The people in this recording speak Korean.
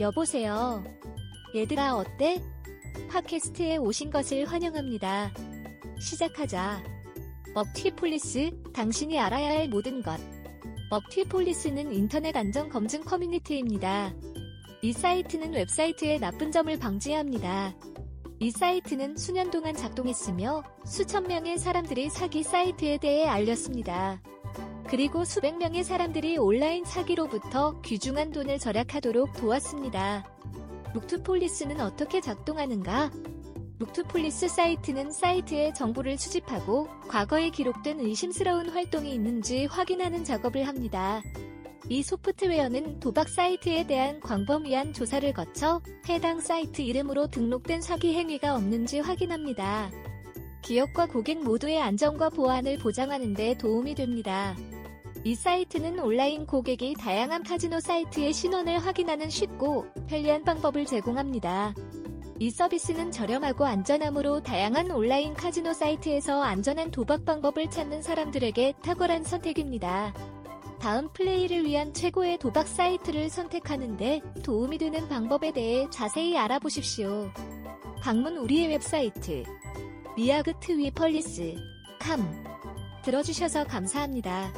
여보세요. 얘들아, 어때? 팟캐스트에 오신 것을 환영합니다. 시작하자. 먹튀폴리스, 당신이 알아야 할 모든 것. 먹튀폴리스는 인터넷 안전 검증 커뮤니티입니다. 이 사이트는 웹사이트의 나쁜 점을 방지합니다. 이 사이트는 수년 동안 작동했으며 수천 명의 사람들이 사기 사이트에 대해 알렸습니다. 그리고 수백 명의 사람들이 온라인 사기로부터 귀중한 돈을 절약하도록 도왔습니다. 먹튀폴리스는 어떻게 작동하는가? 먹튀폴리스 사이트는 사이트의 정보를 수집하고 과거에 기록된 의심스러운 활동이 있는지 확인하는 작업을 합니다. 이 소프트웨어는 도박 사이트에 대한 광범위한 조사를 거쳐 해당 사이트 이름으로 등록된 사기 행위가 없는지 확인합니다. 기업과 고객 모두의 안전과 보안을 보장하는 데 도움이 됩니다. 이 사이트는 온라인 고객이 다양한 카지노 사이트의 신원을 확인하는 쉽고 편리한 방법을 제공합니다. 이 서비스는 저렴하고 안전하므로 다양한 온라인 카지노 사이트에서 안전한 도박 방법을 찾는 사람들에게 탁월한 선택입니다. 다음 플레이를 위한 최고의 도박 사이트를 선택하는데 도움이 되는 방법에 대해 자세히 알아보십시오. 방문 우리의 웹사이트 먹튀폴리스 com 들어주셔서 감사합니다.